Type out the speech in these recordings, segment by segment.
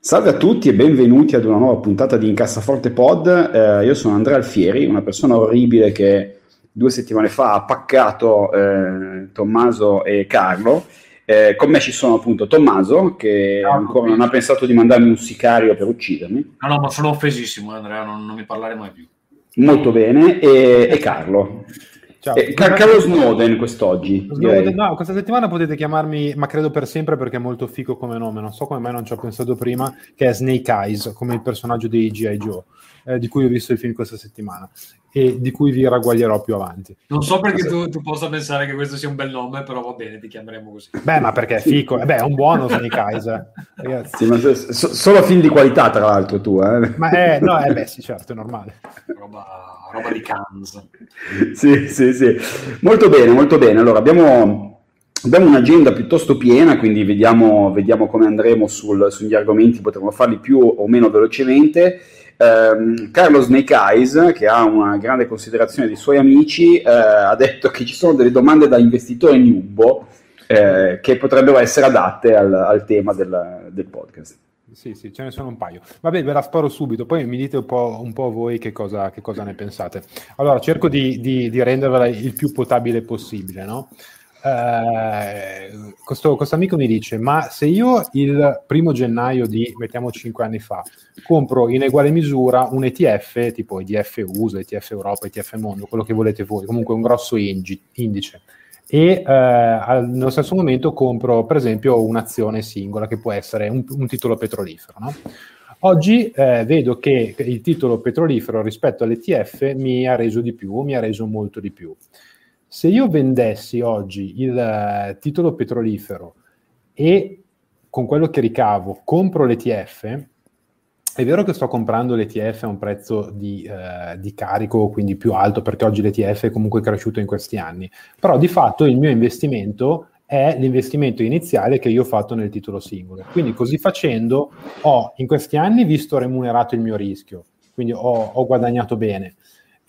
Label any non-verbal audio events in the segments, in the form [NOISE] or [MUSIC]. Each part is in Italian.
Salve a tutti e benvenuti ad una nuova puntata di Incassaforte Pod. Eh, io sono Andrea Alfieri, una persona orribile che due settimane fa ha paccato eh, Tommaso e Carlo. Eh, con me ci sono appunto Tommaso, che no, ancora non ha pensato di mandarmi un sicario per uccidermi. No, no, ma sono offesissimo, Andrea, non, non mi parlare mai più. Molto bene, e, e Carlo. Ciao. Eh, Carlo Snowden quest'oggi. Snowden, no, questa settimana potete chiamarmi, ma credo per sempre perché è molto fico come nome, non so come mai non ci ho pensato prima, che è Snake Eyes, come il personaggio di G.I. Joe, eh, di cui ho visto il film questa settimana e di cui vi ragguaglierò più avanti. Non so perché tu, tu, possa pensare che questo sia un bel nome, però va bene, ti chiameremo così. Beh, ma perché è fico, eh, beh, è un buono Eyes, eh. ragazzi. Sì, ma so, solo film di qualità, tra l'altro, tu, eh. Ma è, no, eh, beh, sì, certo, è normale. Roba roba di Cannes. sì, sì, sì. Molto bene, molto bene. Allora, abbiamo, abbiamo un'agenda piuttosto piena, quindi vediamo, vediamo come andremo sul, sugli argomenti, potremo farli più o meno velocemente. Um, Carlo Snake Eyes, che ha una grande considerazione dei suoi amici, uh, ha detto che ci sono delle domande da investitore nubo eh, che potrebbero essere adatte al, al tema del, del podcast. Sì, sì, ce ne sono un paio. Vabbè, ve la sparo subito, poi mi dite un po', un po voi che cosa, che cosa, ne pensate. Allora, cerco di, di, di rendervela il più potabile possibile, no? Eh, questo, questo, amico mi dice: Ma se io il primo gennaio di mettiamo 5 anni fa compro in uguale misura un ETF tipo ETF USA, ETF Europa, ETF Mondo, quello che volete voi, comunque un grosso indice, e eh, allo stesso momento compro per esempio un'azione singola che può essere un, un titolo petrolifero. No? Oggi eh, vedo che il titolo petrolifero rispetto all'ETF mi ha reso di più, mi ha reso molto di più. Se io vendessi oggi il uh, titolo petrolifero e con quello che ricavo compro l'ETF, è vero che sto comprando l'ETF a un prezzo di, eh, di, carico, quindi più alto, perché oggi l'ETF è comunque cresciuto in questi anni, però di fatto il mio investimento è l'investimento iniziale che io ho fatto nel titolo singolo. Quindi così facendo ho in questi anni visto remunerato il mio rischio, quindi ho, ho guadagnato bene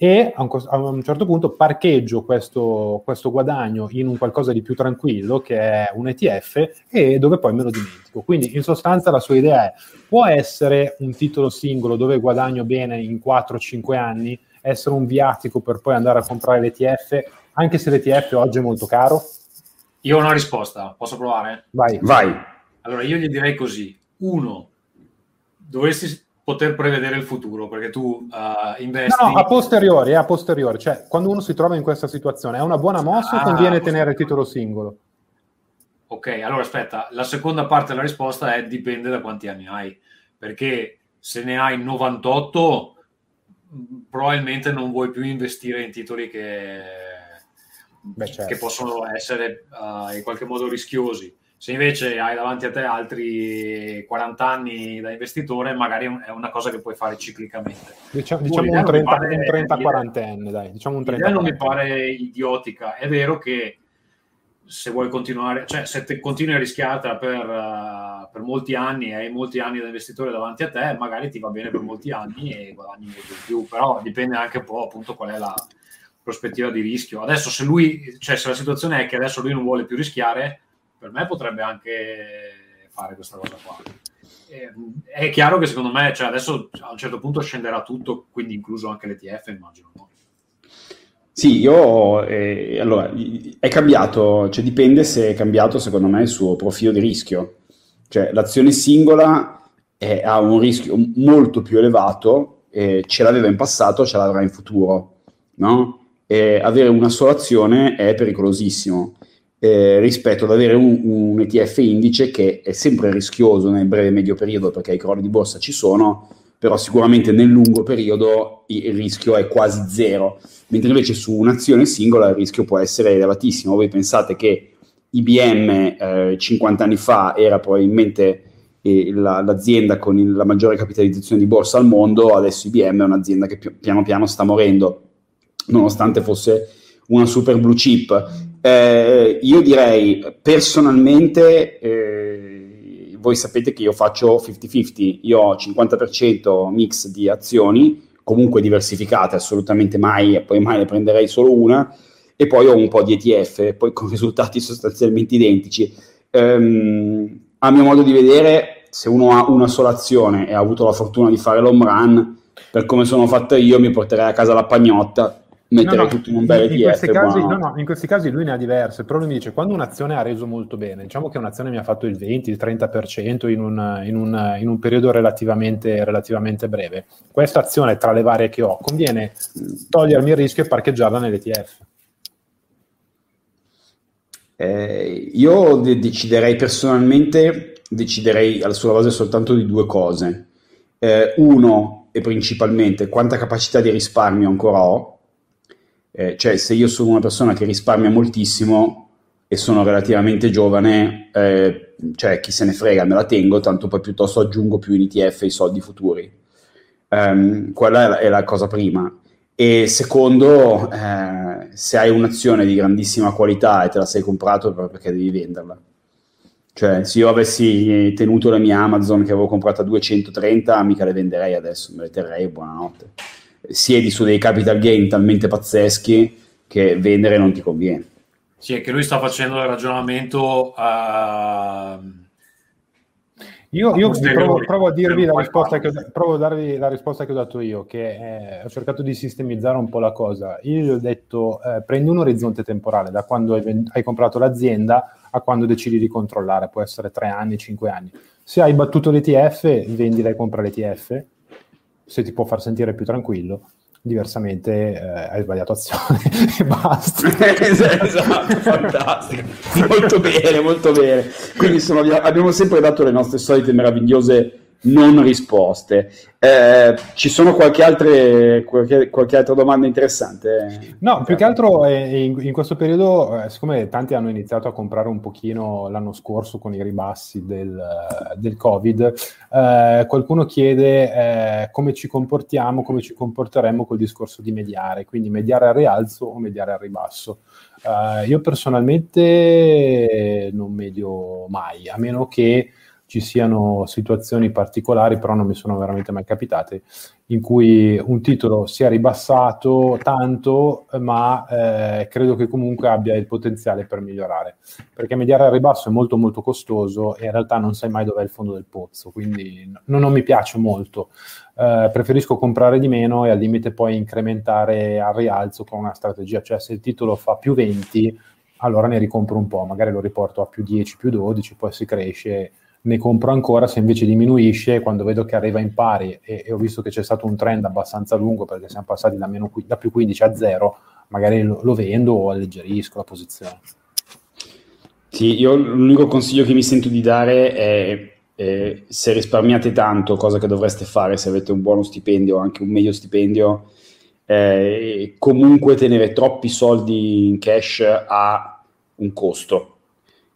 e a un, a un, certo punto parcheggio questo, questo, guadagno in un qualcosa di più tranquillo che è un ETF e dove poi me lo dimentico. Quindi in sostanza la sua idea è può essere un titolo singolo dove guadagno bene in 4-5 anni, essere un viatico per poi andare a comprare l'ETF, anche se l'ETF oggi è molto caro? Io ho una risposta, posso provare? Vai. Vai. Allora io gli direi così, uno, dovresti poter prevedere il futuro, perché tu uh, investi... No, a posteriori, a posteriori, cioè quando uno si trova in questa situazione, è una buona mossa ah, o conviene tenere il titolo singolo? Ok, allora aspetta, la seconda parte della risposta è dipende da quanti anni hai, perché se ne hai 98 probabilmente non vuoi più investire in titoli che, Beh, certo. che possono essere uh, in qualche modo rischiosi se invece hai davanti a te altri 40 anni da investitore, magari è una cosa che puoi fare ciclicamente. Diciamo, diciamo un 30-40enne, dai. Diciamo un 30 non mi pare idiotica. È vero che se vuoi continuare, cioè se continui a rischiarla per, uh, per molti anni e hai molti anni da investitore davanti a te, magari ti va bene per molti anni e guadagni molto di più, però dipende anche un po' appunto qual è la prospettiva di rischio. Adesso se lui, cioè se la situazione è che adesso lui non vuole più rischiare, per me potrebbe anche fare questa cosa qua. È chiaro che secondo me, cioè adesso a un certo punto scenderà tutto, quindi incluso anche l'ETF, immagino. No? Sì, io eh, allora è cambiato, cioè dipende se è cambiato secondo me il suo profilo di rischio. Cioè l'azione singola è, ha un rischio molto più elevato, eh, ce l'aveva in passato, ce l'avrà in futuro, no? E avere una sola azione è pericolosissimo eh, rispetto ad avere un, un, ETF indice che è sempre rischioso nel breve e medio periodo perché i crolli di borsa ci sono, però sicuramente nel lungo periodo il rischio è quasi zero, mentre invece su un'azione singola il rischio può essere elevatissimo. Voi pensate che IBM eh, 50 anni fa era probabilmente eh, la, l'azienda con il, la maggiore capitalizzazione di borsa al mondo, adesso IBM è un'azienda che pi- piano piano sta morendo, nonostante fosse una super blue chip. Eh, io direi personalmente, eh, voi sapete che io faccio 50-50, io ho 50% mix di azioni, comunque diversificate, assolutamente mai, e poi mai ne prenderei solo una, e poi ho un po' di ETF, poi con [LAUGHS] risultati sostanzialmente identici. Um, a mio modo di vedere, se uno ha una sola azione e ha avuto la fortuna di fare l'home run, per come sono fatto io, mi porterei a casa la pagnotta, metterei no, no, tutto in un bel in, ETF. Casi, no, no, in questi casi lui ne ha diverse, però lui mi dice, quando un'azione ha reso molto bene, diciamo che un'azione mi ha fatto il 20, il 30% in un, in un, in un periodo relativamente, relativamente breve, questa azione tra le varie che ho, conviene togliermi il rischio e parcheggiarla nell'ETF. Eh, io de- deciderei personalmente, deciderei sulla base soltanto di due cose. Eh, uno, e principalmente, quanta capacità di risparmio ancora ho. Eh, cioè, se io sono una persona che risparmia moltissimo e sono relativamente giovane, eh, cioè chi se ne frega, me la tengo, tanto poi piuttosto aggiungo più in ETF i soldi futuri. Um, quella è la, è la cosa prima. E secondo, eh, se hai un'azione di grandissima qualità e te la sei comprato perché devi venderla. Cioè, se io avessi tenuto le mie Amazon che avevo comprato a 230, mica le venderei adesso, me le terrei, buonanotte. Siedi su dei capital gain talmente pazzeschi che vendere non ti conviene. Sì, è che lui sta facendo il ragionamento uh io, io provo, provo, a dirvi la risposta che provo a darvi la risposta che ho dato io, che è, ho cercato di sistemizzare un po' la cosa. Io gli ho detto, eh, prendi un orizzonte temporale da quando hai, hai, comprato l'azienda a quando decidi di controllare, può essere tre anni, cinque anni. Se hai battuto l'ETF, vendila e compra l'ETF, se ti può far sentire più tranquillo diversamente eh, hai sbagliato azione [LAUGHS] e basta. [LAUGHS] esatto, fantastico. molto bene, molto bene. Quindi sono, abbiamo sempre dato le nostre solite meravigliose non risposte. Eh, ci sono qualche, altre, qualche, qualche, altra domanda interessante? No, più che altro eh, in, in, questo periodo, eh, siccome tanti hanno iniziato a comprare un pochino l'anno scorso con i ribassi del, del Covid, eh, qualcuno chiede eh, come ci comportiamo, come ci comporteremmo col discorso di mediare, quindi mediare al rialzo o mediare al ribasso. Io personalmente non medio mai, a meno che ci siano situazioni particolari, però non mi sono veramente mai capitate, in cui un titolo sia ribassato tanto, ma eh, credo che comunque abbia il potenziale per migliorare. Perché mediare al ribasso è molto molto costoso e in realtà non sai mai dov'è il fondo del pozzo, quindi non, non mi piace molto. Eh, preferisco comprare di meno e al limite poi incrementare al rialzo con una strategia, cioè se il titolo fa più 20, allora ne ricompro un po', magari lo riporto a più 10, più 12, poi si cresce ne compro ancora, se invece diminuisce, quando vedo che arriva in pari e, e ho visto che c'è stato un trend abbastanza lungo perché siamo passati da, meno, da più 15 a 0, magari lo, lo vendo o alleggerisco la posizione. Sì, io l'unico consiglio che mi sento di dare è eh, se risparmiate tanto, cosa che dovreste fare se avete un buono stipendio o anche un meglio stipendio, eh, comunque tenere troppi soldi in cash ha un costo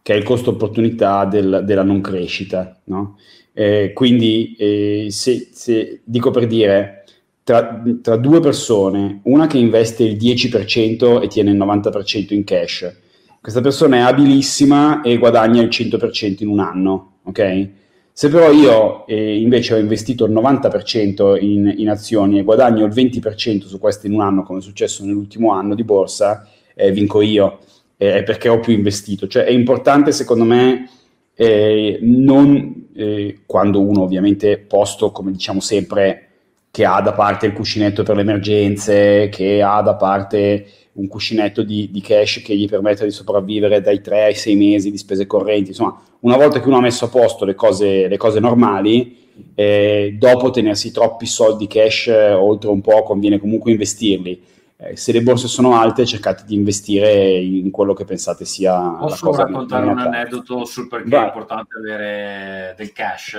che è il costo opportunità del, della non crescita. No? Eh, quindi, eh, se, se, dico per dire, tra, tra, due persone, una che investe il 10% e tiene il 90% in cash, questa persona è abilissima e guadagna il 100% in un anno, ok? Se però io eh, invece ho investito il 90% in, in, azioni e guadagno il 20% su queste in un anno, come è successo nell'ultimo anno di borsa, eh, vinco io eh, perché ho più investito. Cioè è importante secondo me eh, non eh, quando uno ovviamente posto, come diciamo sempre, che ha da parte il cuscinetto per le emergenze, che ha da parte un cuscinetto di, di, cash che gli permette di sopravvivere dai 3 ai 6 mesi di spese correnti. Insomma, una volta che uno ha messo a posto le cose, le cose normali, eh, dopo tenersi troppi soldi cash eh, oltre un po' conviene comunque investirli eh, se le borse sono alte cercate di investire in quello che pensate sia Posso raccontare un aneddoto sul perché vai. è importante avere del cash?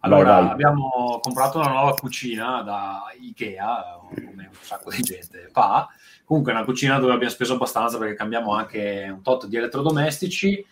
Allora, vai, vai. abbiamo comprato una nuova cucina da Ikea, come un sacco di gente fa, Comunque è una cucina dove abbiamo speso abbastanza perché cambiamo anche un tot di elettrodomestici.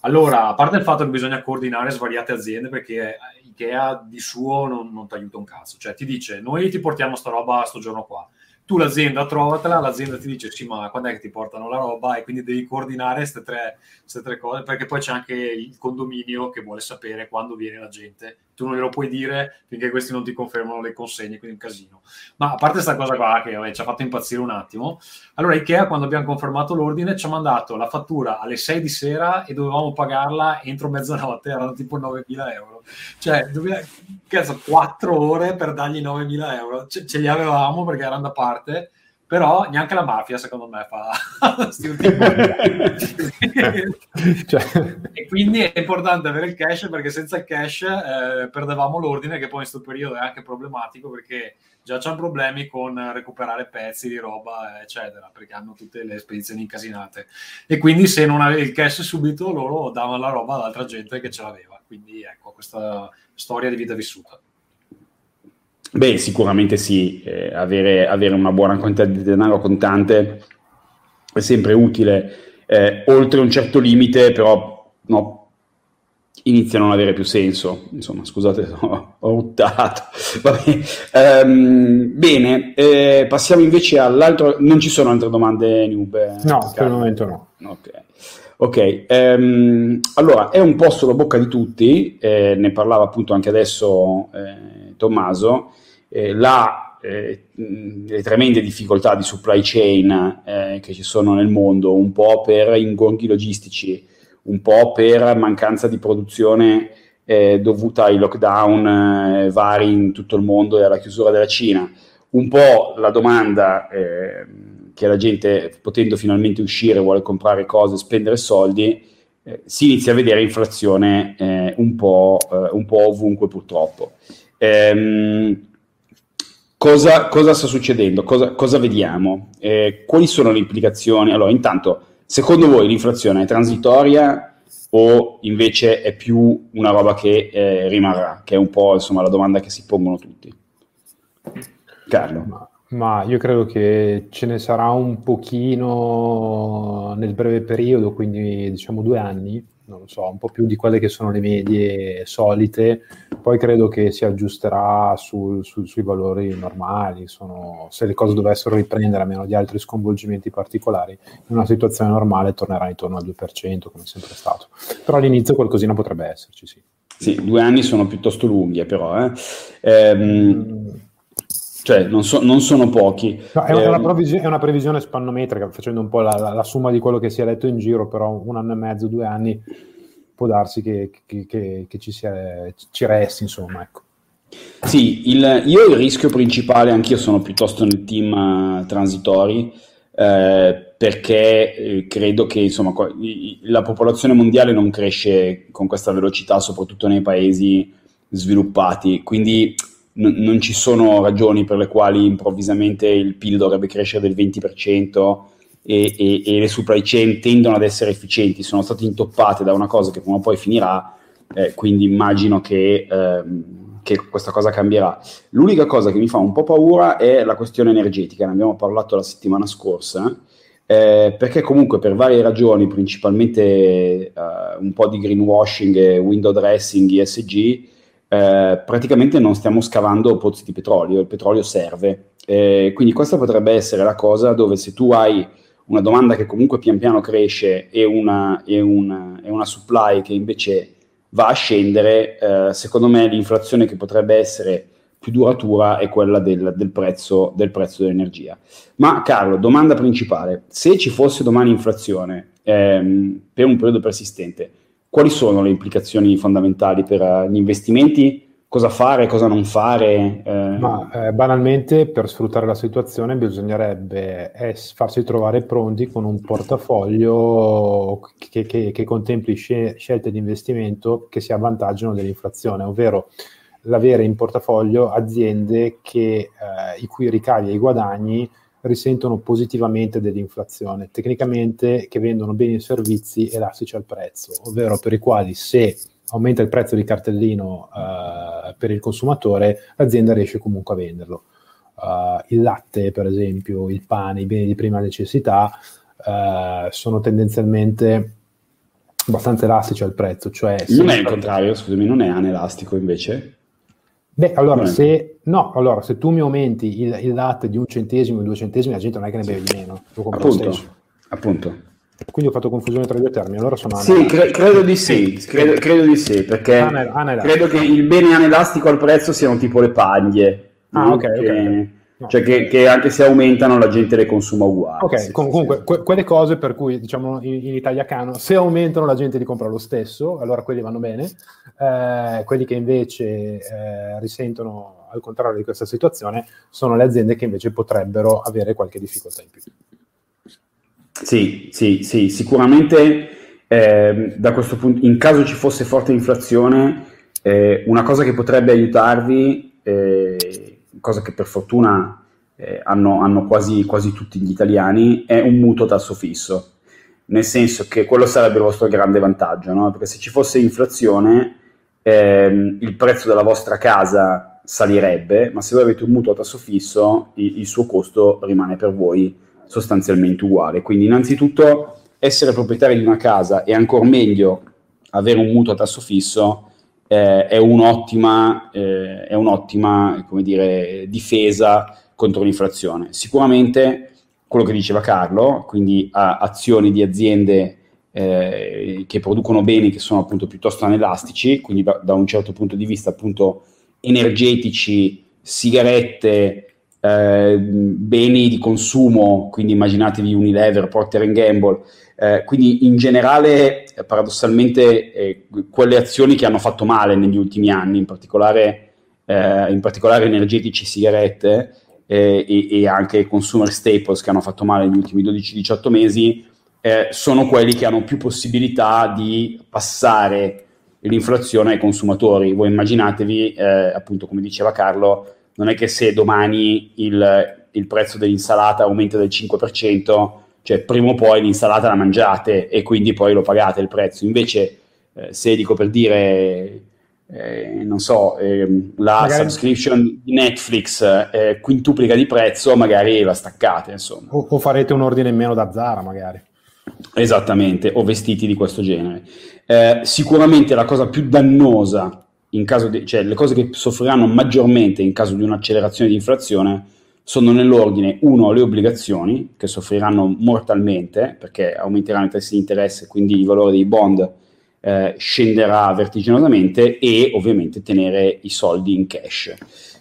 Allora, a parte il fatto che bisogna coordinare svariate aziende perché Ikea di suo non, non ti aiuta un cazzo, cioè ti dice noi ti portiamo sta roba sto giorno qua, tu l'azienda trovatela, l'azienda ti dice sì ma quando è che ti portano la roba? E quindi devi coordinare queste tre, tre, cose perché poi c'è anche il condominio che vuole sapere quando viene la gente tu non glielo puoi dire finché questi non ti confermano le consegne quindi un casino. Ma a parte questa cosa qua che vabbè, ci ha fatto impazzire un attimo allora Ikea quando abbiamo confermato l'ordine ci ha mandato la fattura alle 6 di sera e dovevamo pagarla entro mezzanotte erano tipo 9.000 euro. Cioè doveva, cazzo, 4 ore per dargli 9.000 euro. Ce, ce li avevamo perché erano da parte, però neanche la mafia secondo me fa [LAUGHS] questi ultimi [LAUGHS] cioè. e quindi è importante avere il cash perché senza il cash eh, perdevamo l'ordine che poi in questo periodo è anche problematico perché già c'hanno problemi con recuperare pezzi di roba eccetera perché hanno tutte le spedizioni incasinate. E quindi se non avevi il cash subito loro davano la roba ad altra gente che ce l'aveva. Quindi ecco questa storia di vita vissuta Beh, sicuramente sì, eh, avere, avere, una buona quantità di denaro contante è sempre utile, eh, oltre un certo limite però no, iniziano a non avere più senso, insomma scusate [LAUGHS] ho, ho ruttato. Um, bene, eh, passiamo invece all'altro, non ci sono altre domande noob? No, per il momento no. Ok. Ok, um, allora è un po' sulla bocca di tutti, eh, ne parlava appunto anche adesso eh, Tommaso, eh, la, eh, le tremende difficoltà di supply chain eh, che ci sono nel mondo, un po' per ingorghi logistici, un po' per mancanza di produzione eh, dovuta ai lockdown eh, vari in tutto il mondo e alla chiusura della Cina, un po' la domanda eh, che la gente, potendo finalmente uscire, vuole comprare cose, spendere soldi, si inizia a vedere inflazione un po', un, po', ovunque purtroppo. Ehm, Cosa, cosa sta succedendo? Cosa, cosa vediamo? Eh, quali sono le implicazioni? Allora, intanto, secondo voi l'inflazione è transitoria o invece è più una roba che eh, rimarrà? Che è un po' insomma la domanda che si pongono tutti. Carlo. Ma, ma, io credo che ce ne sarà un pochino nel breve periodo, quindi diciamo due anni, non lo so, un po' più di quelle che sono le medie solite, poi credo che si aggiusterà sul, sul, sui valori normali, sono, se le cose dovessero riprendere a meno di altri sconvolgimenti particolari, in una situazione normale tornerà intorno al 2%, come è sempre stato. Però all'inizio qualcosina potrebbe esserci, sì. Sì, due anni sono piuttosto lunghi, però. Eh. Ehm, mm cioè non, so, non sono pochi. No, è, eh, una previsione, è, una previsione spannometrica, facendo un po' la, la, la, somma di quello che si è letto in giro, però un anno e mezzo, due anni, può darsi che, che, che, che ci, sia, ci, resti, insomma. Ecco. Sì, il, io il rischio principale, anch'io sono piuttosto nel team uh, transitori, eh, perché eh, credo che insomma, la popolazione mondiale non cresce con questa velocità, soprattutto nei paesi sviluppati, quindi n- non ci sono ragioni per le quali improvvisamente il PIL dovrebbe crescere del 20% e, e, e, le supply chain tendono ad essere efficienti, sono state intoppate da una cosa che prima o poi finirà, eh, quindi immagino che, ehm, che, questa cosa cambierà. L'unica cosa che mi fa un po' paura è la questione energetica, ne abbiamo parlato la settimana scorsa. Eh, perché comunque per varie ragioni, principalmente eh, un po' di greenwashing, window dressing, ESG, eh, praticamente non stiamo scavando pozzi di petrolio, il petrolio serve. Eh, quindi questa potrebbe essere la cosa dove se tu hai una domanda che comunque pian piano cresce e una, e una, e una supply che invece va a scendere, eh, secondo me l'inflazione che potrebbe essere più duratura è quella del, del, prezzo, del, prezzo, dell'energia. Ma Carlo, domanda principale, se ci fosse domani inflazione ehm, per un periodo persistente, quali sono le implicazioni fondamentali per uh, gli investimenti? Cosa fare, cosa non fare? Eh... Ma, eh, banalmente, per sfruttare la situazione, bisognerebbe es- farsi trovare pronti con un portafoglio che, che, che contempli scel- scelte di investimento che si avvantaggiano dell'inflazione, ovvero l'avere in portafoglio aziende che, eh, i cui ricavi e i guadagni risentono positivamente dell'inflazione, tecnicamente che vendono beni e servizi elastici al prezzo, ovvero per i quali se aumenta il prezzo di cartellino eh, per il consumatore, l'azienda riesce comunque a venderlo. uh, il latte, per esempio, il pane, i beni di prima necessità, uh, sono tendenzialmente abbastanza elastici al prezzo. Cioè non è il contrario, scusami, non è anelastico invece? Beh, allora se, no, allora, se tu mi aumenti il, il, latte di un centesimo, due centesimi, la gente non è che ne beve di meno. Appunto, appunto. Quindi ho fatto confusione tra i due termini. Allora sono sì, cre- credo di sì, credo, credo, di sì, perché anel- credo che il bene anelastico al prezzo siano tipo le paglie. Ah, ok, ok. No. Cioè che, che, anche se aumentano la gente le consuma uguali. Ok, comunque. Que- quelle cose per cui diciamo in, in italiano se aumentano la gente li compra lo stesso, allora quelli vanno bene. Eh, quelli che invece eh, risentono al contrario di questa situazione sono le aziende che invece potrebbero avere qualche difficoltà in più. Sì, sì, sì, sicuramente eh, da questo punto, in caso ci fosse forte inflazione, eh, una cosa che potrebbe aiutarvi, eh, cosa che per fortuna eh, hanno, hanno quasi, quasi, tutti gli italiani, è un mutuo tasso fisso. Nel senso che quello sarebbe il vostro grande vantaggio, no? perché se ci fosse inflazione, ehm, il prezzo della vostra casa salirebbe, ma se voi avete un mutuo a tasso fisso, il, il suo costo rimane per voi sostanzialmente uguale. Quindi innanzitutto essere proprietari di una casa e ancora meglio avere un mutuo a tasso fisso eh, è un'ottima, eh, è un'ottima dire, difesa contro l'inflazione. Sicuramente quello che diceva Carlo, quindi azioni di aziende eh, che producono beni che sono appunto piuttosto anelastici, quindi da, da un certo punto di vista appunto energetici, sigarette, eh, beni di consumo, quindi immaginatevi Unilever, Procter Gamble, eh, quindi in generale paradossalmente eh, quelle azioni che hanno fatto male negli ultimi anni, in particolare, eh, in particolare energetici, sigarette eh, e, e, anche consumer staples che hanno fatto male negli ultimi 12-18 mesi, eh, sono quelli che hanno più possibilità di passare l'inflazione ai consumatori. Voi immaginatevi, appunto come diceva Carlo, non è che se domani il, il prezzo dell'insalata aumenta del 5%, cioè prima o poi l'insalata la mangiate e quindi poi lo pagate il prezzo. Invece, eh, se dico per dire, eh, non so, eh, la magari... subscription di Netflix eh, quintuplica di prezzo, magari la staccate, insomma. O, o, farete un ordine in meno da Zara, magari. Esattamente, o vestiti di questo genere. Eh, sicuramente la cosa più dannosa in caso di, cioè le cose che soffriranno maggiormente in caso di un'accelerazione di inflazione sono nell'ordine uno le obbligazioni che soffriranno mortalmente perché aumenteranno i tassi di interesse quindi il valore dei bond eh, scenderà vertiginosamente e ovviamente tenere i soldi in cash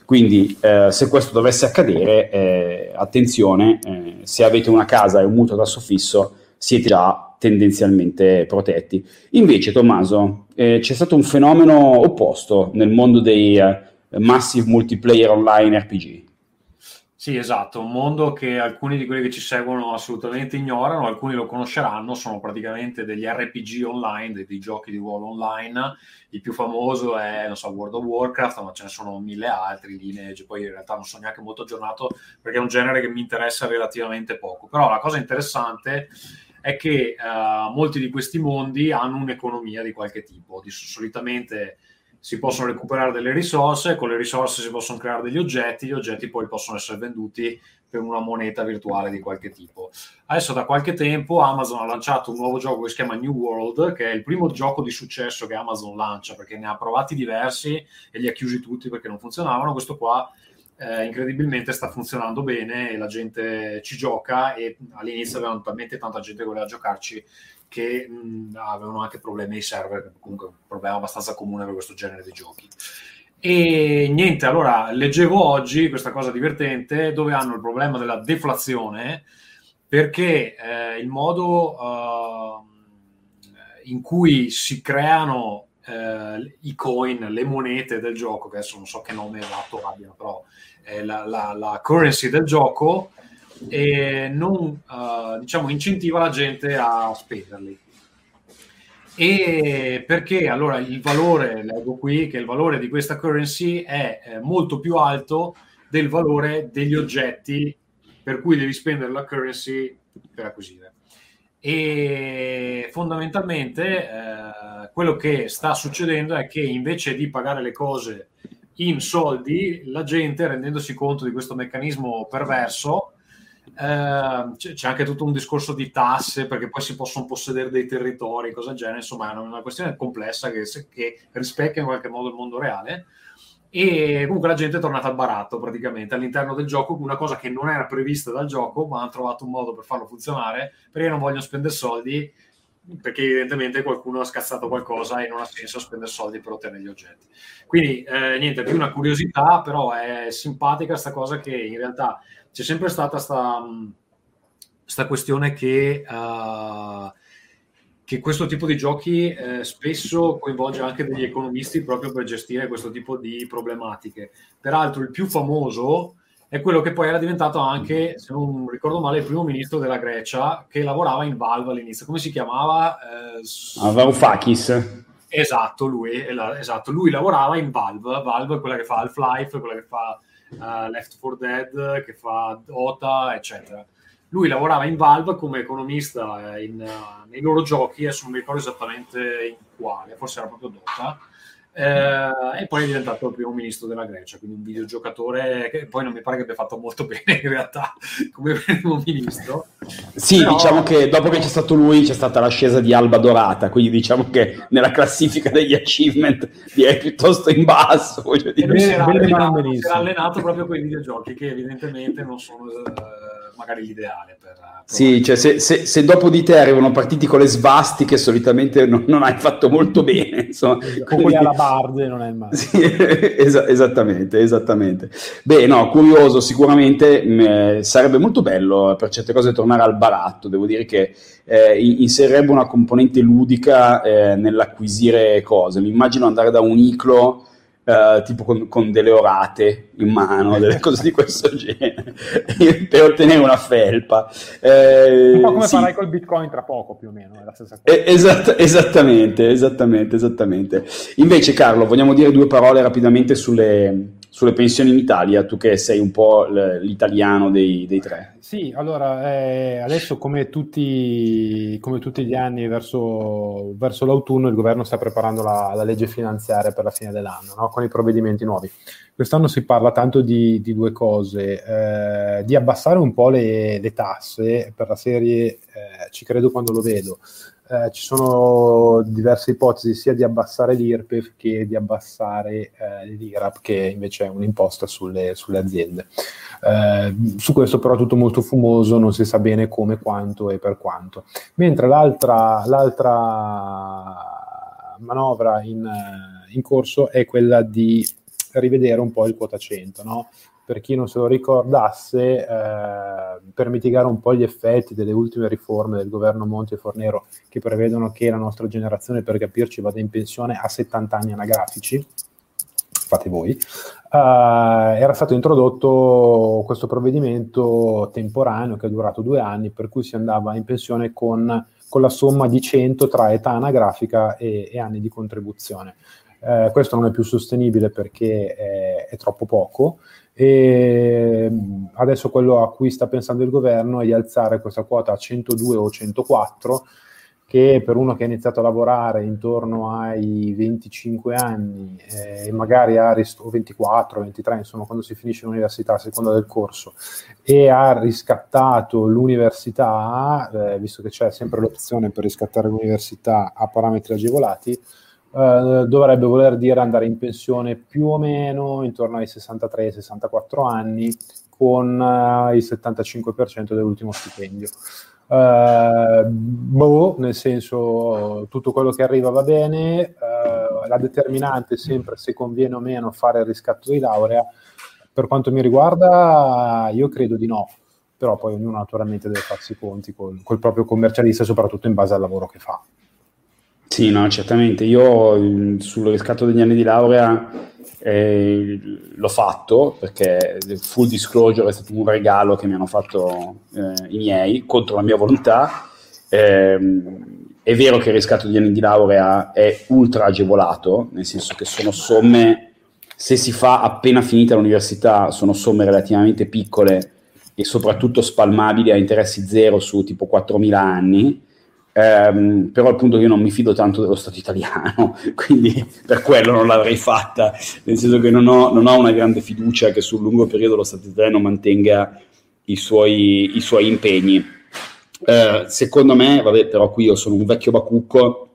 quindi eh, se questo dovesse accadere eh, attenzione eh, se avete una casa e un mutuo tasso fisso siete già tendenzialmente protetti. Invece, Tommaso, eh, c'è stato un fenomeno opposto nel mondo dei eh, massive multiplayer online RPG. Sì, esatto, un mondo che alcuni di quelli che ci seguono assolutamente ignorano, alcuni lo conosceranno, sono praticamente degli RPG online, dei, dei giochi di ruolo online. Il più famoso è, so, World of Warcraft, ma ce ne sono mille altri, Lineage, poi in realtà non sono neanche molto aggiornato perché è un genere che mi interessa relativamente poco. Però la cosa interessante è che uh, molti di questi mondi hanno un'economia di qualche tipo. Di, solitamente si possono recuperare delle risorse, con le risorse si possono creare degli oggetti, gli oggetti poi possono essere venduti per una moneta virtuale di qualche tipo. Adesso da qualche tempo Amazon ha lanciato un nuovo gioco che si chiama New World, che è il primo gioco di successo che Amazon lancia, perché ne ha provati diversi e li ha chiusi tutti perché non funzionavano. Questo qua eh, incredibilmente sta funzionando bene e la gente ci gioca e all'inizio avevano talmente tanta gente che voleva giocarci che mh, avevano anche problemi di server, comunque un problema abbastanza comune per questo genere di giochi. E niente, allora leggevo oggi questa cosa divertente dove hanno il problema della deflazione perché eh, il modo uh, in cui si creano eh, i coin, le monete del gioco, che adesso non so che nome esatto abbiano, però è la, la, la currency del gioco e non uh, diciamo incentiva la gente a spenderli. E perché allora il valore, leggo qui, che il valore di questa currency è eh, molto più alto del valore degli oggetti per cui devi spendere la currency per acquisire. E fondamentalmente eh, quello che sta succedendo è che invece di pagare le cose in soldi, la gente rendendosi conto di questo meccanismo perverso, eh, c'è anche tutto un discorso di tasse perché poi si possono possedere dei territori, cosa del genere, insomma è una questione complessa che, che rispecchia in qualche modo il mondo reale. E comunque la gente è tornata al baratto praticamente. All'interno del gioco, una cosa che non era prevista dal gioco, ma hanno trovato un modo per farlo funzionare perché non vogliono spendere soldi perché evidentemente qualcuno ha scazzato qualcosa e non ha senso spendere soldi per ottenere gli oggetti. Quindi eh, niente, più una curiosità, però è simpatica questa cosa che in realtà c'è sempre stata questa questione che, uh, che, questo tipo di giochi eh, spesso coinvolge anche degli economisti proprio per gestire questo tipo di problematiche. Peraltro il più famoso è quello che poi era diventato anche, se non ricordo male, il primo ministro della Grecia che lavorava in Valve all'inizio. Come si chiamava? Eh, Varoufakis. Esatto lui, esatto, lui lavorava in Valve. Valve è quella che fa Half-Life, quella che fa uh, Left 4 Dead, che fa Dota, eccetera. Lui lavorava in Valve come economista in, uh, nei loro giochi, adesso non mi ricordo esattamente in quale, forse era proprio Dota eh, e poi è diventato il primo ministro della Grecia, quindi un videogiocatore che poi non mi pare che abbia fatto molto [LAUGHS] bene in realtà come primo ministro. Sì, Però... diciamo che dopo che c'è stato lui c'è stata l'ascesa di Alba Dorata, quindi diciamo che nella classifica degli achievement è piuttosto in basso. Voglio dire. E era, allenato, si era allenato proprio con i videogiochi che evidentemente non sono... Eh, magari l'ideale per... Sì, cioè se, se, se, dopo di te arrivano partiti con le svastiche solitamente non, non hai fatto molto bene. Insomma. Come alla barde non è male. Sì, [LAUGHS] es- esattamente, esattamente. Beh, no, curioso, sicuramente mh, sarebbe molto bello per certe cose tornare al baratto, devo dire che eh, inserirebbe una componente ludica eh, nell'acquisire cose. Mi immagino andare da un iclo Uh, tipo con, con, delle orate in mano, [LAUGHS] delle cose di questo genere, [LAUGHS] per ottenere una felpa. Eh, un po' come sì. farai col bitcoin tra poco, più o meno, è la stessa cosa. Eh, esatt- esattamente, esattamente, esattamente. Invece Carlo, vogliamo dire due parole rapidamente sulle, sulle pensioni in Italia, tu che sei un po' l'italiano dei, dei tre. Sì, allora eh, adesso come tutti, come tutti, gli anni verso, verso, l'autunno il governo sta preparando la, la, legge finanziaria per la fine dell'anno, no? con i provvedimenti nuovi. Quest'anno si parla tanto di, di due cose, eh, di abbassare un po' le, le tasse per la serie, eh, ci credo quando lo vedo, eh, ci sono diverse ipotesi sia di abbassare l'IRPEF che di abbassare eh, l'IRAP, che invece è un'imposta sulle, sulle aziende. Eh, su questo però tutto molto fumoso, non si sa bene come, quanto e per quanto. Mentre l'altra, l'altra manovra in, in corso è quella di rivedere un po' il quota 100, no? Per chi non se lo ricordasse, eh, per mitigare un po' gli effetti delle ultime riforme del governo Monti e Fornero che prevedono che la nostra generazione, per capirci, vada in pensione a 70 anni anagrafici, fate voi, eh, era stato introdotto questo provvedimento temporaneo che è durato due anni, per cui si andava in pensione con, con la somma di 100 tra età anagrafica e, e anni di contribuzione. Eh, questo non è più sostenibile perché è, troppo poco. E mm, adesso quello a cui sta pensando il governo è di alzare questa quota a 102 o 104 che per uno che ha iniziato a lavorare intorno ai 25 anni e eh, magari ha rist- o 24, 23, insomma quando si finisce l'università a seconda del corso e ha riscattato l'università, eh, visto che c'è sempre l'opzione per riscattare l'università a parametri agevolati, eh, dovrebbe voler dire andare in pensione più o meno intorno ai 63-64 anni con uh, il 75% dell'ultimo stipendio. Uh, boh, nel senso tutto quello che arriva va bene, uh, la determinante è sempre se conviene o meno fare il riscatto di laurea. Per quanto mi riguarda, io credo di no, però poi ognuno naturalmente deve farsi i conti col, col proprio commercialista, soprattutto in base al lavoro che fa. Sì, no, certamente. Io sul riscatto degli anni di laurea eh, l'ho fatto perché full disclosure è stato un regalo che mi hanno fatto eh, i miei contro la mia volontà. Eh, è vero che il riscatto degli anni di laurea è ultra agevolato, nel senso che sono somme, se si fa appena finita l'università, sono somme relativamente piccole e soprattutto spalmabili a interessi zero su tipo 4.000 anni ehm, però appunto io non mi fido tanto dello Stato italiano, [LAUGHS] quindi per quello non l'avrei fatta, nel senso che non ho, non ho una grande fiducia che sul lungo periodo lo Stato italiano mantenga i suoi, i suoi impegni. Eh, secondo me, vabbè, però qui io sono un vecchio bacucco,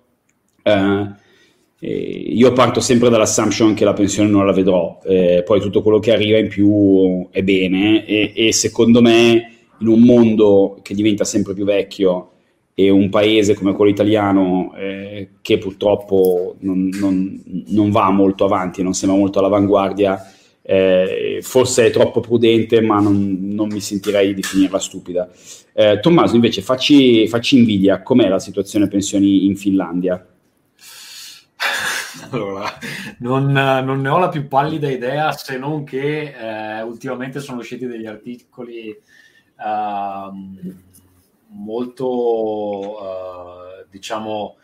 eh, io parto sempre dall'assumption che la pensione non la vedrò, eh, poi tutto quello che arriva in più è bene e, e, secondo me in un mondo che diventa sempre più vecchio e un paese come quello italiano eh, che purtroppo non, non, non, va molto avanti, non sembra molto all'avanguardia, eh, forse è troppo prudente ma non, non, mi sentirei di definirla stupida. Eh, Tommaso invece facci, facci invidia, com'è la situazione pensioni in Finlandia? [LAUGHS] Allora, non, non, ne ho la più pallida idea se non che eh, ultimamente sono usciti degli articoli uh, molto, uh, diciamo,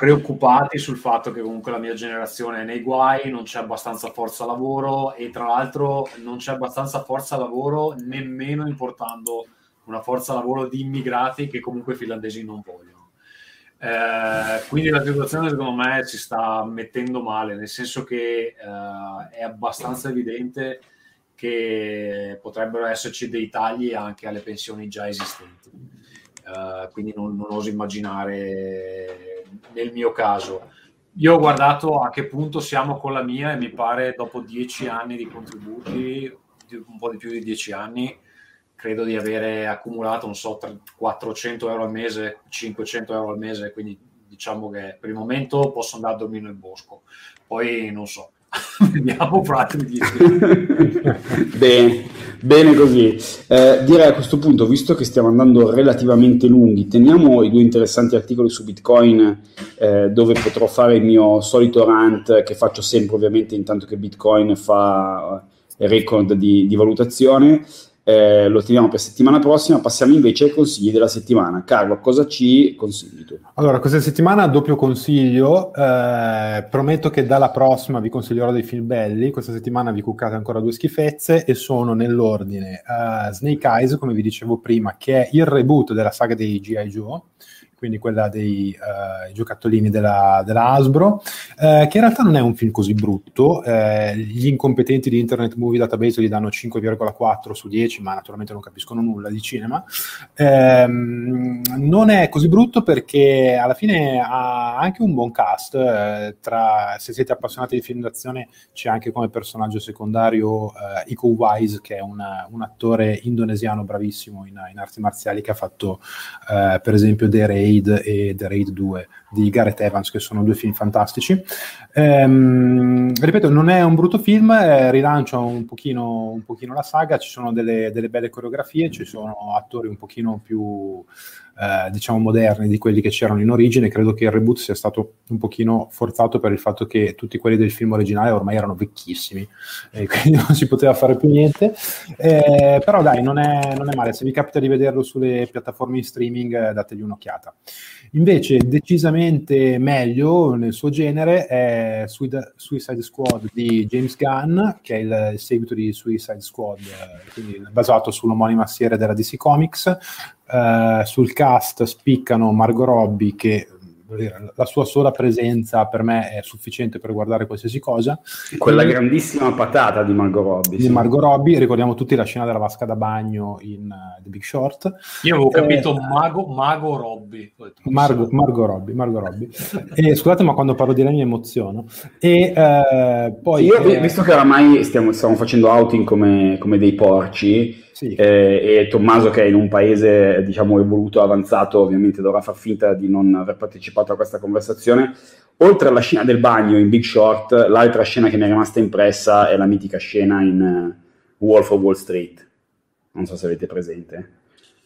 preoccupati sul fatto che comunque la mia generazione è nei guai, non c'è abbastanza forza lavoro e tra l'altro non c'è abbastanza forza lavoro nemmeno importando una forza lavoro di immigrati che comunque i finlandesi non vogliono. Eh, quindi la situazione secondo me si sta mettendo male, nel senso che eh, è abbastanza evidente che potrebbero esserci dei tagli anche alle pensioni già esistenti. Eh, quindi non, non, oso immaginare nel mio caso. Io ho guardato a che punto siamo con la mia e mi pare dopo dieci anni di contributi, un po' di più di dieci anni, credo di avere accumulato, non so, 400 euro al mese, 500 euro al mese, quindi diciamo che per il momento posso andare a dormire nel bosco, poi non so. [LAUGHS] Vediamo fra altri dieci. [LAUGHS] bene, bene così. Eh, direi a questo punto, visto che stiamo andando relativamente lunghi, teniamo i due interessanti articoli su Bitcoin eh, dove potrò fare il mio solito rant che faccio sempre ovviamente intanto che Bitcoin fa record di, di valutazione eh, lo teniamo per settimana prossima. Passiamo invece ai consigli della settimana. Carlo, cosa ci consigli tu? Allora, questa settimana doppio consiglio. Eh, prometto che dalla prossima vi consiglierò dei film belli. Questa settimana vi cuccate ancora due schifezze e sono nell'ordine uh, Snake Eyes, come vi dicevo prima, che è il reboot della saga dei G.I. Joe quindi quella dei uh, giocattolini della, della Hasbro, uh, che in realtà non è un film così brutto. Uh, gli incompetenti di Internet Movie Database gli danno 5,4 su 10, ma naturalmente non capiscono nulla di cinema. Um, non è così brutto perché alla fine ha anche un buon cast. Tra, se siete appassionati di film d'azione, c'è anche come personaggio secondario Iko Wise, che è una, un attore indonesiano bravissimo in, in, arti marziali, che ha fatto per esempio The Ray Raid e The Raid 2 di Gareth Evans, che sono due film fantastici. Ehm, ripeto, non è un brutto film, eh, rilancia un pochino, un pochino, la saga, ci sono delle, delle, belle coreografie, ci sono attori un pochino più eh, diciamo moderni di quelli che c'erano in origine. Credo che il reboot sia stato un pochino forzato per il fatto che tutti quelli del film originale ormai erano vecchissimi e [LAUGHS] quindi non si poteva fare più niente. Eh, però dai, non è, non è, male. Se vi capita di vederlo sulle piattaforme in streaming, eh, dategli un'occhiata. Invece, decisamente meglio nel suo genere è Suicide Squad di James Gunn, che è il seguito di Suicide Squad, eh, quindi basato sull'omonima serie della DC Comics. Uh, sul cast spiccano Margot Robbie che la sua sola presenza per me è sufficiente per guardare qualsiasi cosa. Quella e, grandissima patata di Margot Robbie. Di sì. Margot Robbie, ricordiamo tutti la scena della vasca da bagno in uh, The Big Short. Io avevo capito eh, Mago, Mago Robbie. Margo, Margot Robbie, Margot Robbie. e, scusate, ma quando parlo di lei mi emoziono. E, uh, poi, Io, eh, visto che oramai stiamo, stiamo facendo outing come, come dei porci, sì. Eh, e Tommaso che è in un paese diciamo evoluto, avanzato, ovviamente dovrà far finta di non aver partecipato a questa conversazione. Oltre alla scena del bagno in Big Short, l'altra scena che mi è rimasta impressa è la mitica scena in uh, Wolf of Wall Street. Non so se avete presente.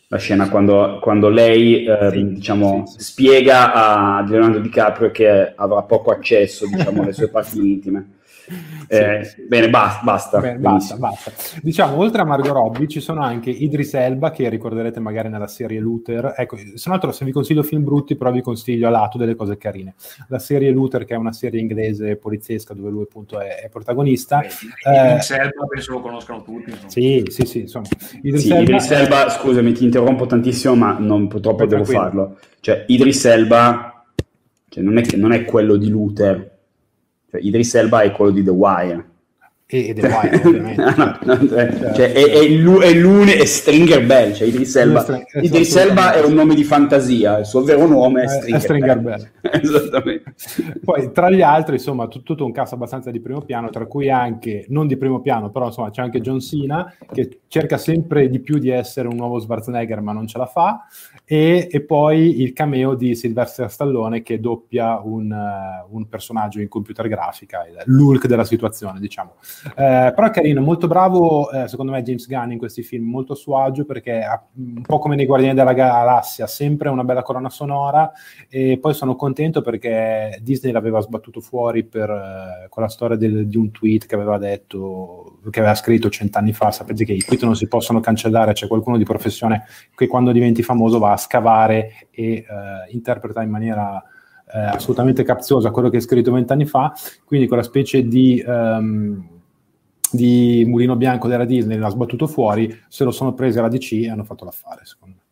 La scena quando, quando lei eh, sì, diciamo, sì, spiega a Leonardo DiCaprio che avrà poco accesso diciamo, alle sue parti intime. Eh, sì, Bene, basta. Basta, bene, basta, basta, Diciamo, oltre a Margot Robbie ci sono anche Idris Elba, che ricorderete magari nella serie Luther. Ecco, se non altro, se vi consiglio film brutti, però vi consiglio a lato delle cose carine. La serie Luther, che è una serie inglese poliziesca dove lui appunto è, è protagonista. Beh, Idris eh, Elba penso lo conoscano tutti. Insomma. Sì, sì, sì. Insomma. Idris, sì, Elba, Idris Elba, scusami, ti interrompo tantissimo, ma non, purtroppo devo farlo. Cioè, Idris Elba cioè, non, è che- non è quello di Luther. Idris Elba è quello di The Wire. E, e The Wire, [LAUGHS] ovviamente. No, no, cioè, Certo. cioè, è, è, lu- è l'uni- è Stringer Bell, cioè Idris Elba. Str- Idris Elba è un nome di fantasia, il suo vero nome è Eh, Stringer, è Stringer Bell. Bell. [LAUGHS] Esattamente. Poi tra gli altri, insomma, tut- tutto un cast abbastanza di primo piano, tra cui anche, non di primo piano, però insomma c'è anche John Cena che cerca sempre di più di essere un nuovo Schwarzenegger ma non ce la fa, e, e poi il cameo di Sylvester Stallone che doppia un, eh, un personaggio in computer grafica, l'Hulk della situazione, diciamo. Eh, però è carino, molto bravo, eh, secondo me James Gunn in questi film, molto a suo agio perché ha- un po' come nei Guardiani della Galassia, sempre una bella colonna sonora e poi sono contento perché Disney l'aveva sbattuto fuori per eh, quella storia del- di un tweet che aveva detto, che aveva scritto cent'anni fa, sapete che i tweet non si possono cancellare, c'è qualcuno di professione che quando diventi famoso va a scavare e eh, interpreta in maniera eh, assolutamente capziosa quello che è scritto vent'anni fa, quindi quella specie di... ehm, di mulino bianco della Disney l'ha sbattuto fuori, se lo sono presi alla DC e hanno fatto l'affare, secondo me.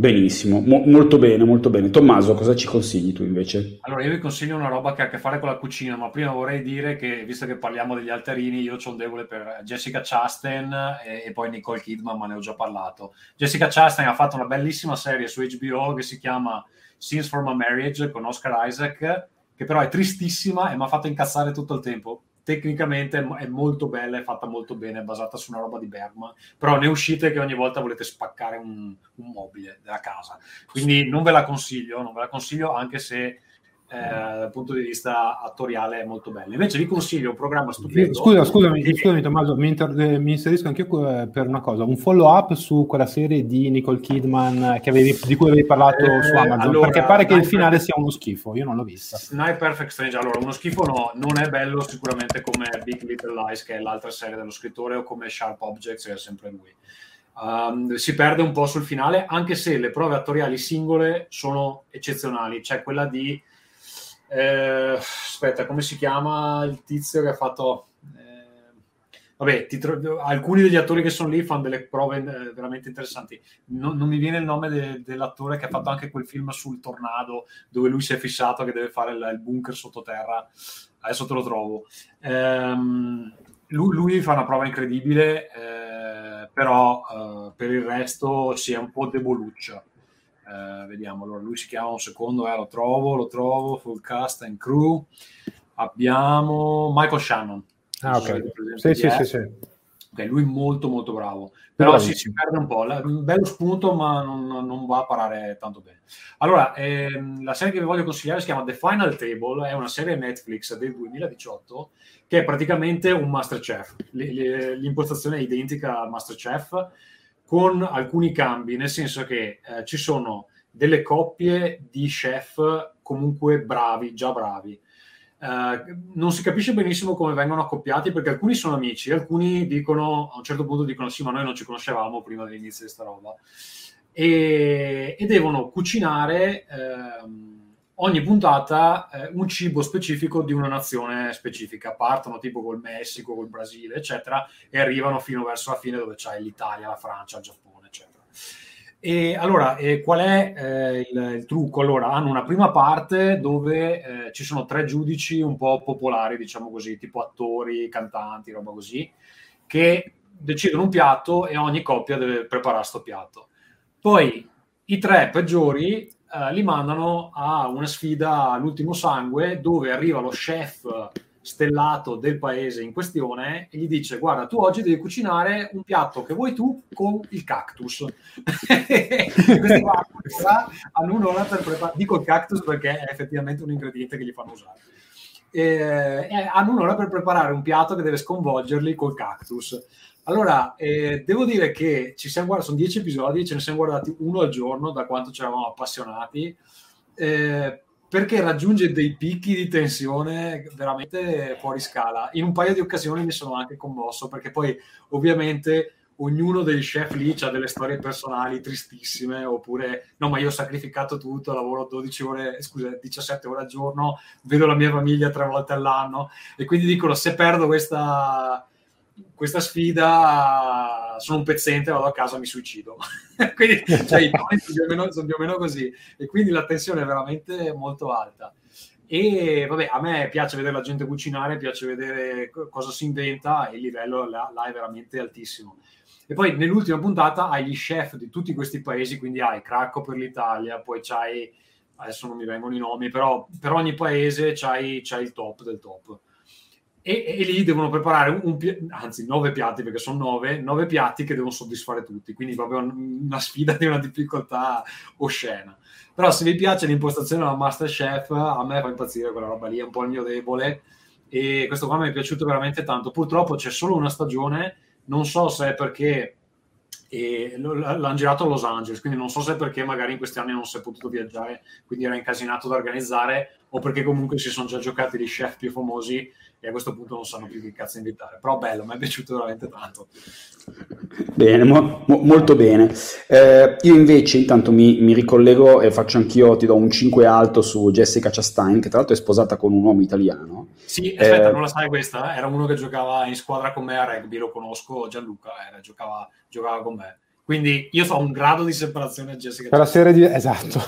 Benissimo, mo- molto bene, molto bene. Tommaso, cosa ci consigli tu invece? Allora, io vi consiglio una roba che ha a che fare con la cucina, ma prima vorrei dire che, visto che parliamo degli alterini, io ho un debole per Jessica Chastain e, e poi Nicole Kidman, ma ne ho già parlato. Jessica Chastain ha fatto una bellissima serie su HBO che si chiama Scenes from a Marriage con Oscar Isaac, che però è tristissima e mi ha fatto incazzare tutto il tempo. Tecnicamente è mo- è molto bella, è fatta molto bene, è basata su una roba di Bergman, però ne uscite che ogni volta volete spaccare un, un mobile della casa. Quindi non ve la consiglio, non ve la consiglio anche se eh, dal punto di vista attoriale è molto bella. Invece vi consiglio un programma stupendo. Scusa, scusami, Sì. scusami Tommaso, mi, inter- eh, mi inserisco anche io per una cosa, un follow up su quella serie di Nicole Kidman che avevi- di cui avevi parlato Eh, su Amazon, allora, perché pare che il finale sia uno schifo, io non l'ho vista. Night Perfect Strange, allora uno schifo no, non è bello sicuramente come Big Little Lies, che è l'altra serie dello scrittore, o come Sharp Objects, che è sempre lui. Um, si perde un po' sul finale, anche se le prove attoriali singole sono eccezionali. C'è quella di. Eh, aspetta, come si chiama il tizio che ha fatto. eh, vabbè, ti tro- alcuni degli attori che sono lì fanno delle prove eh, veramente interessanti. Non, non mi viene il nome de- dell'attore che ha fatto anche quel film sul tornado dove lui si è fissato che deve fare il, il bunker sottoterra. Adesso te lo trovo. Ehm, lui, lui fa una prova incredibile, eh, però eh, per il resto si è un po' deboluccia. Eh, vediamo, allora lui si chiama un secondo, eh, lo trovo, lo trovo, full cast and crew. Abbiamo Michael Shannon. Ah, ok. Sì, sì, sì, sì. Ok, lui molto molto bravo, però si, si perde un po', La- un bello spunto ma non, non va a parare tanto bene. Allora, ehm, la serie che vi voglio consigliare si chiama The Final Table, è una serie Netflix del 2018 che è praticamente un Masterchef, L- l- l'impostazione è identica al Masterchef con alcuni cambi, nel senso che eh, ci sono delle coppie di chef comunque bravi, già bravi. Eh, non si capisce benissimo come vengono accoppiati perché alcuni sono amici, alcuni dicono a un certo punto dicono sì, ma noi non ci conoscevamo prima dell'inizio di sta roba e, e devono cucinare ehm, ogni puntata eh, un cibo specifico di una nazione specifica. Partono tipo col Messico, col Brasile, eccetera, e arrivano fino verso la fine dove c'è l'Italia, la Francia, il Giappone, eccetera. E allora, eh, qual è eh, il, il trucco? Allora, hanno una prima parte dove eh, ci sono tre giudici un po' popolari, diciamo così, tipo attori, cantanti, roba così, che decidono un piatto e ogni coppia deve preparare sto piatto. Poi i tre peggiori eh, li mandano a una sfida all'ultimo sangue dove arriva lo chef stellato del paese in questione e gli dice guarda tu oggi devi cucinare un piatto che vuoi tu con il cactus. [LAUGHS] Questi qua hanno un'ora per preparare dico il cactus perché è effettivamente un ingrediente che gli fanno usare. E, e hanno un'ora per preparare un piatto che deve sconvolgerli col cactus allora, eh, devo dire che ci siamo guardati, sono dieci episodi, ce ne siamo guardati uno al giorno da quanto ci eravamo appassionati, eh, perché raggiunge dei picchi di tensione veramente fuori scala. In un paio di occasioni mi sono anche commosso, perché poi ovviamente ognuno dei chef lì ha delle storie personali tristissime, oppure no, ma io ho sacrificato tutto, lavoro 12 ore, scusa, 17 ore al giorno, vedo la mia famiglia tre volte all'anno, e quindi dicono se perdo questa questa sfida sono un pezzente, vado a casa, mi suicido. [LAUGHS] quindi cioè, i toni sono sono più, o meno, così e quindi la tensione è veramente molto alta. E vabbè, a me piace vedere la gente cucinare, piace vedere cosa si inventa e il livello là, là è veramente altissimo. E poi nell'ultima puntata hai gli chef di tutti questi paesi, quindi hai Cracco per l'Italia, poi c'hai, adesso non mi vengono i nomi, però per ogni paese c'hai, c'hai il top del top. E, e, lì devono preparare un, un, anzi nove piatti perché sono nove, nove piatti che devono soddisfare tutti. Quindi proprio una sfida di una difficoltà oscena. Però se vi piace l'impostazione della Masterchef a me fa impazzire quella roba lì è un po' il mio debole. E questo qua mi è piaciuto veramente tanto. Purtroppo c'è solo una stagione non so se è perché e l'hanno girato a Los Angeles, quindi non so se perché magari in questi anni non si è potuto viaggiare, quindi era incasinato da organizzare, o perché comunque si sono già giocati gli chef più famosi e a questo punto non sanno più che cazzo invitare. Però bello, mi è piaciuto veramente tanto. Bene, mo, mo, molto bene. Eh, io invece intanto mi, mi, ricollego e faccio anch'io, ti do un 5 alto su Jessica Chastain, che tra l'altro è sposata con un uomo italiano. Sì, aspetta, eh, non la sai questa? Era uno che giocava in squadra con me a rugby, lo conosco, Gianluca, era, giocava, giocava con me. Quindi io so un grado di separazione a Jessica Per la serie di... Esatto.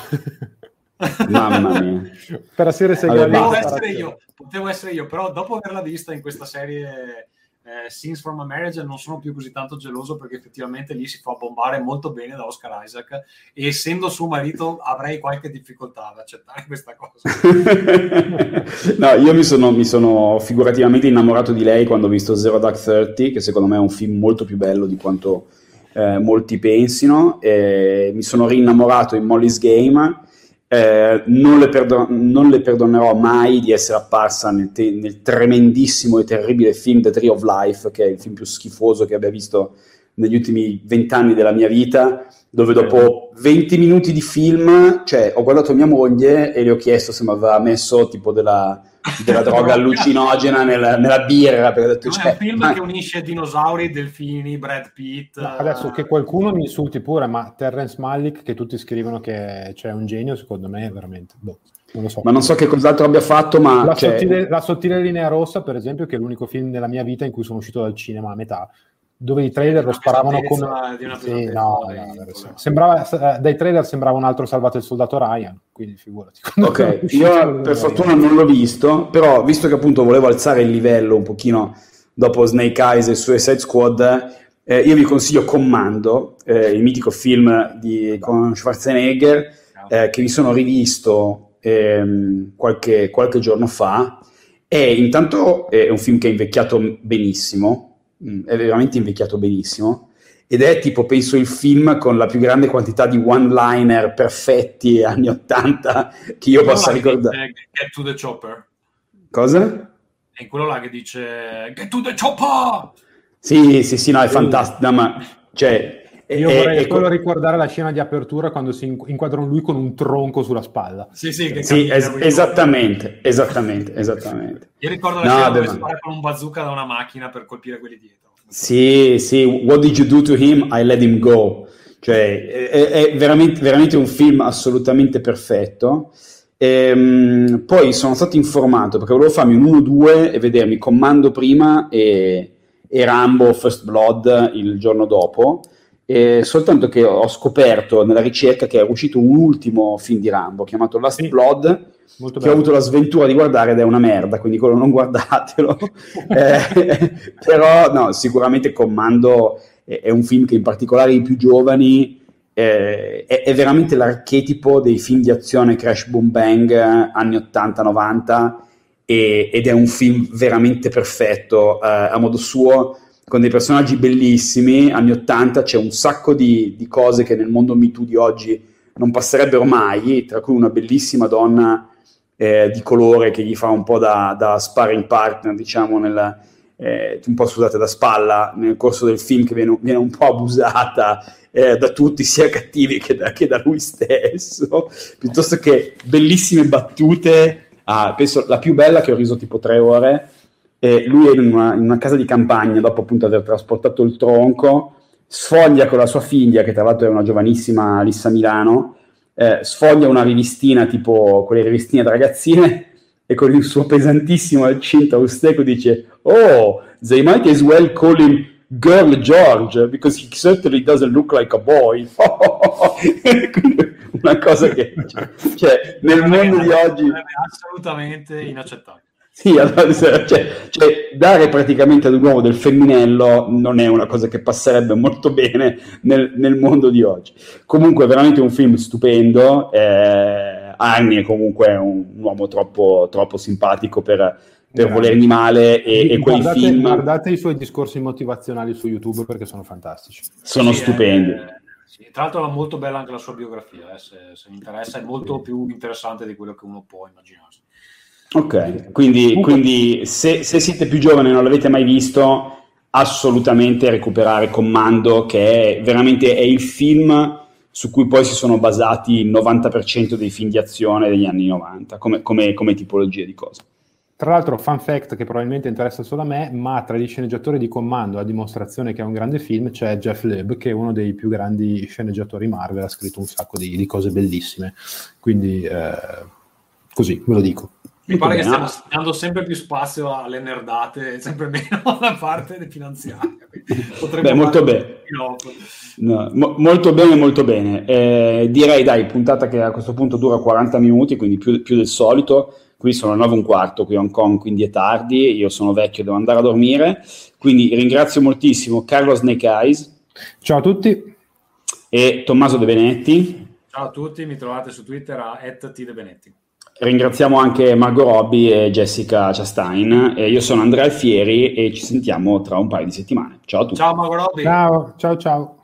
Mamma mia. [LAUGHS] per serie segale. Potevo essere io, potevo essere io, però dopo averla vista in questa serie eh, Scenes from a Marriage non sono più così tanto geloso perché effettivamente lì si fa bombare molto bene da Oscar Isaac e essendo suo marito avrei qualche difficoltà ad accettare questa cosa. [LAUGHS] no, io mi sono, mi sono, figurativamente innamorato di lei quando ho visto Zero Dark Thirty, che secondo me è un film molto più bello di quanto eh, molti pensino. E mi sono rinnamorato in Molly's Game eh, non, le perdon- non, le perdonerò mai di essere apparsa nel, te- nel, tremendissimo e terribile film The Tree of Life, che è il film più schifoso che abbia visto negli ultimi vent'anni della mia vita, dove dopo 20 minuti di film, cioè, ho guardato mia moglie e le ho chiesto se mi aveva messo tipo della della [LAUGHS] droga allucinogena nella, nella birra. Perché ho detto, cioè, è un film ma... che unisce dinosauri, delfini, Brad Pitt. Adesso che qualcuno mi insulti pure, ma Terrence Malick, che tutti scrivono che c'è un genio, secondo me è veramente. Boh. Non so. Ma non so che cos'altro abbia fatto, ma... La, cioè... sottile, la sottile linea rossa, per esempio, che è l'unico film della mia vita in cui sono uscito dal cinema a metà dove i trailer lo sparavano come sì, no, no, sembrava, eh, dai trailer sembrava un altro salvato il soldato Ryan quindi figurati. [LAUGHS] Ok io per fortuna non l'ho visto però visto che appunto volevo alzare il livello un pochino dopo Snake Eyes e Suicide Squad eh, io vi consiglio Commando eh, il mitico film di, con Schwarzenegger eh, che vi sono rivisto ehm, qualche, qualche giorno fa. E intanto è un film che è invecchiato benissimo Mm, è veramente invecchiato benissimo ed è tipo, penso, il film con la più grande quantità di one-liner perfetti anni 80 che io possa ricordare. Get to the chopper. Cosa? È quello là che dice Get to the chopper! Sì, sì, sì, no, è fantastico. No, ma, cioè, io e, vorrei e, solo ricordare la scena di apertura quando si inquadrano lui con un tronco sulla spalla. Sì, sì, sì es- esattamente, esattamente, esattamente. Io ricordo la no, scena dove spara con un bazooka da una macchina per colpire quelli dietro. Sì, sì, What did you do to him? I let him go. Cioè, è, è veramente, veramente, un film assolutamente perfetto. E, ehm, poi sono stato informato perché volevo farmi un 1-2 e vedermi Comando prima e, e Rambo First Blood il giorno dopo eh, soltanto che ho scoperto nella ricerca che è uscito un ultimo film di Rambo chiamato Last sì. Blood, Molto che bello. ho avuto la sventura di guardare ed è una merda, quindi quello non [LAUGHS] guardatelo. [LAUGHS] eh, però no, sicuramente Commando è, è, un film che in particolare i più giovani eh, è, è, veramente l'archetipo dei film di azione Crash Boom Bang anni 80-90 ed è un film veramente perfetto eh, a modo suo con dei personaggi bellissimi, anni 80 c'è un sacco di, di cose che nel mondo Me Too di oggi non passerebbero mai, tra cui una bellissima donna eh, di colore che gli fa un po' da, da sparring partner, diciamo, nel, eh, un po' scusate, da spalla nel corso del film che viene, viene un po' abusata eh, da tutti, sia cattivi che da, che da lui stesso, piuttosto che bellissime battute, ah, penso la più bella che ho riso tipo tre ore, e lui è in una, in una, casa di campagna dopo appunto aver trasportato il tronco, sfoglia con la sua figlia, che tra l'altro è una giovanissima Alissa Milano, eh, sfoglia una rivistina tipo quelle rivistine da ragazzine [LAUGHS] e con il suo pesantissimo accento austeco dice oh, they might as well call him Girl George because he certainly doesn't look like a boy. [LAUGHS] Una cosa che cioè, nel mondo di oggi è assolutamente inaccettabile sì, allora, cioè, cioè, dare praticamente ad un uomo del femminello non è una cosa che passerebbe molto bene nel, nel mondo di oggi. Comunque, veramente un film stupendo. Eh, Arni è comunque un, un uomo troppo, troppo simpatico per, per volermi male e, e quei guardate, film... Guardate i suoi discorsi motivazionali su YouTube perché sono fantastici. Sono Sì, stupendi. eh, sì. Tra l'altro è molto bella anche la sua biografia, eh, se, se mi interessa, è molto più interessante di quello che uno può immaginarsi. Ok, quindi, quindi se, se siete più giovani e non l'avete mai visto, assolutamente recuperare Commando, che è veramente è il film su cui poi si sono basati il 90% dei film di azione degli anni 90, come, come- come tipologia di cosa. Tra l'altro, fun fact che probabilmente interessa solo a me, ma tra gli sceneggiatori di Commando, a dimostrazione che è un grande film, c'è Jeff Loeb, che è uno dei più grandi sceneggiatori Marvel, ha scritto un sacco di, di cose bellissime. Quindi, eh, così, ve lo dico. Mi pare che stiamo dando sempre più spazio alle nerdate [LAUGHS] sempre meno alla parte finanziaria. Beh, molto bene. No, mo- molto bene, molto bene. Eh, direi, dai, puntata che a questo punto dura 40 minuti, quindi più, più del solito. Qui sono le 9 e un quarto qui a Hong Kong, quindi è tardi. Io sono vecchio, devo andare a dormire. Quindi ringrazio moltissimo Carlo Snake Eyes Ciao a tutti. e Tommaso De Benetti. Ciao a tutti, mi trovate su Twitter a @tdebenetti. Ringraziamo anche Margot Robbie e Jessica Chastain. E io sono Andrea Alfieri e ci sentiamo tra un paio di settimane. Ciao a tutti. Ciao Mago Robby. Ciao, ciao, ciao.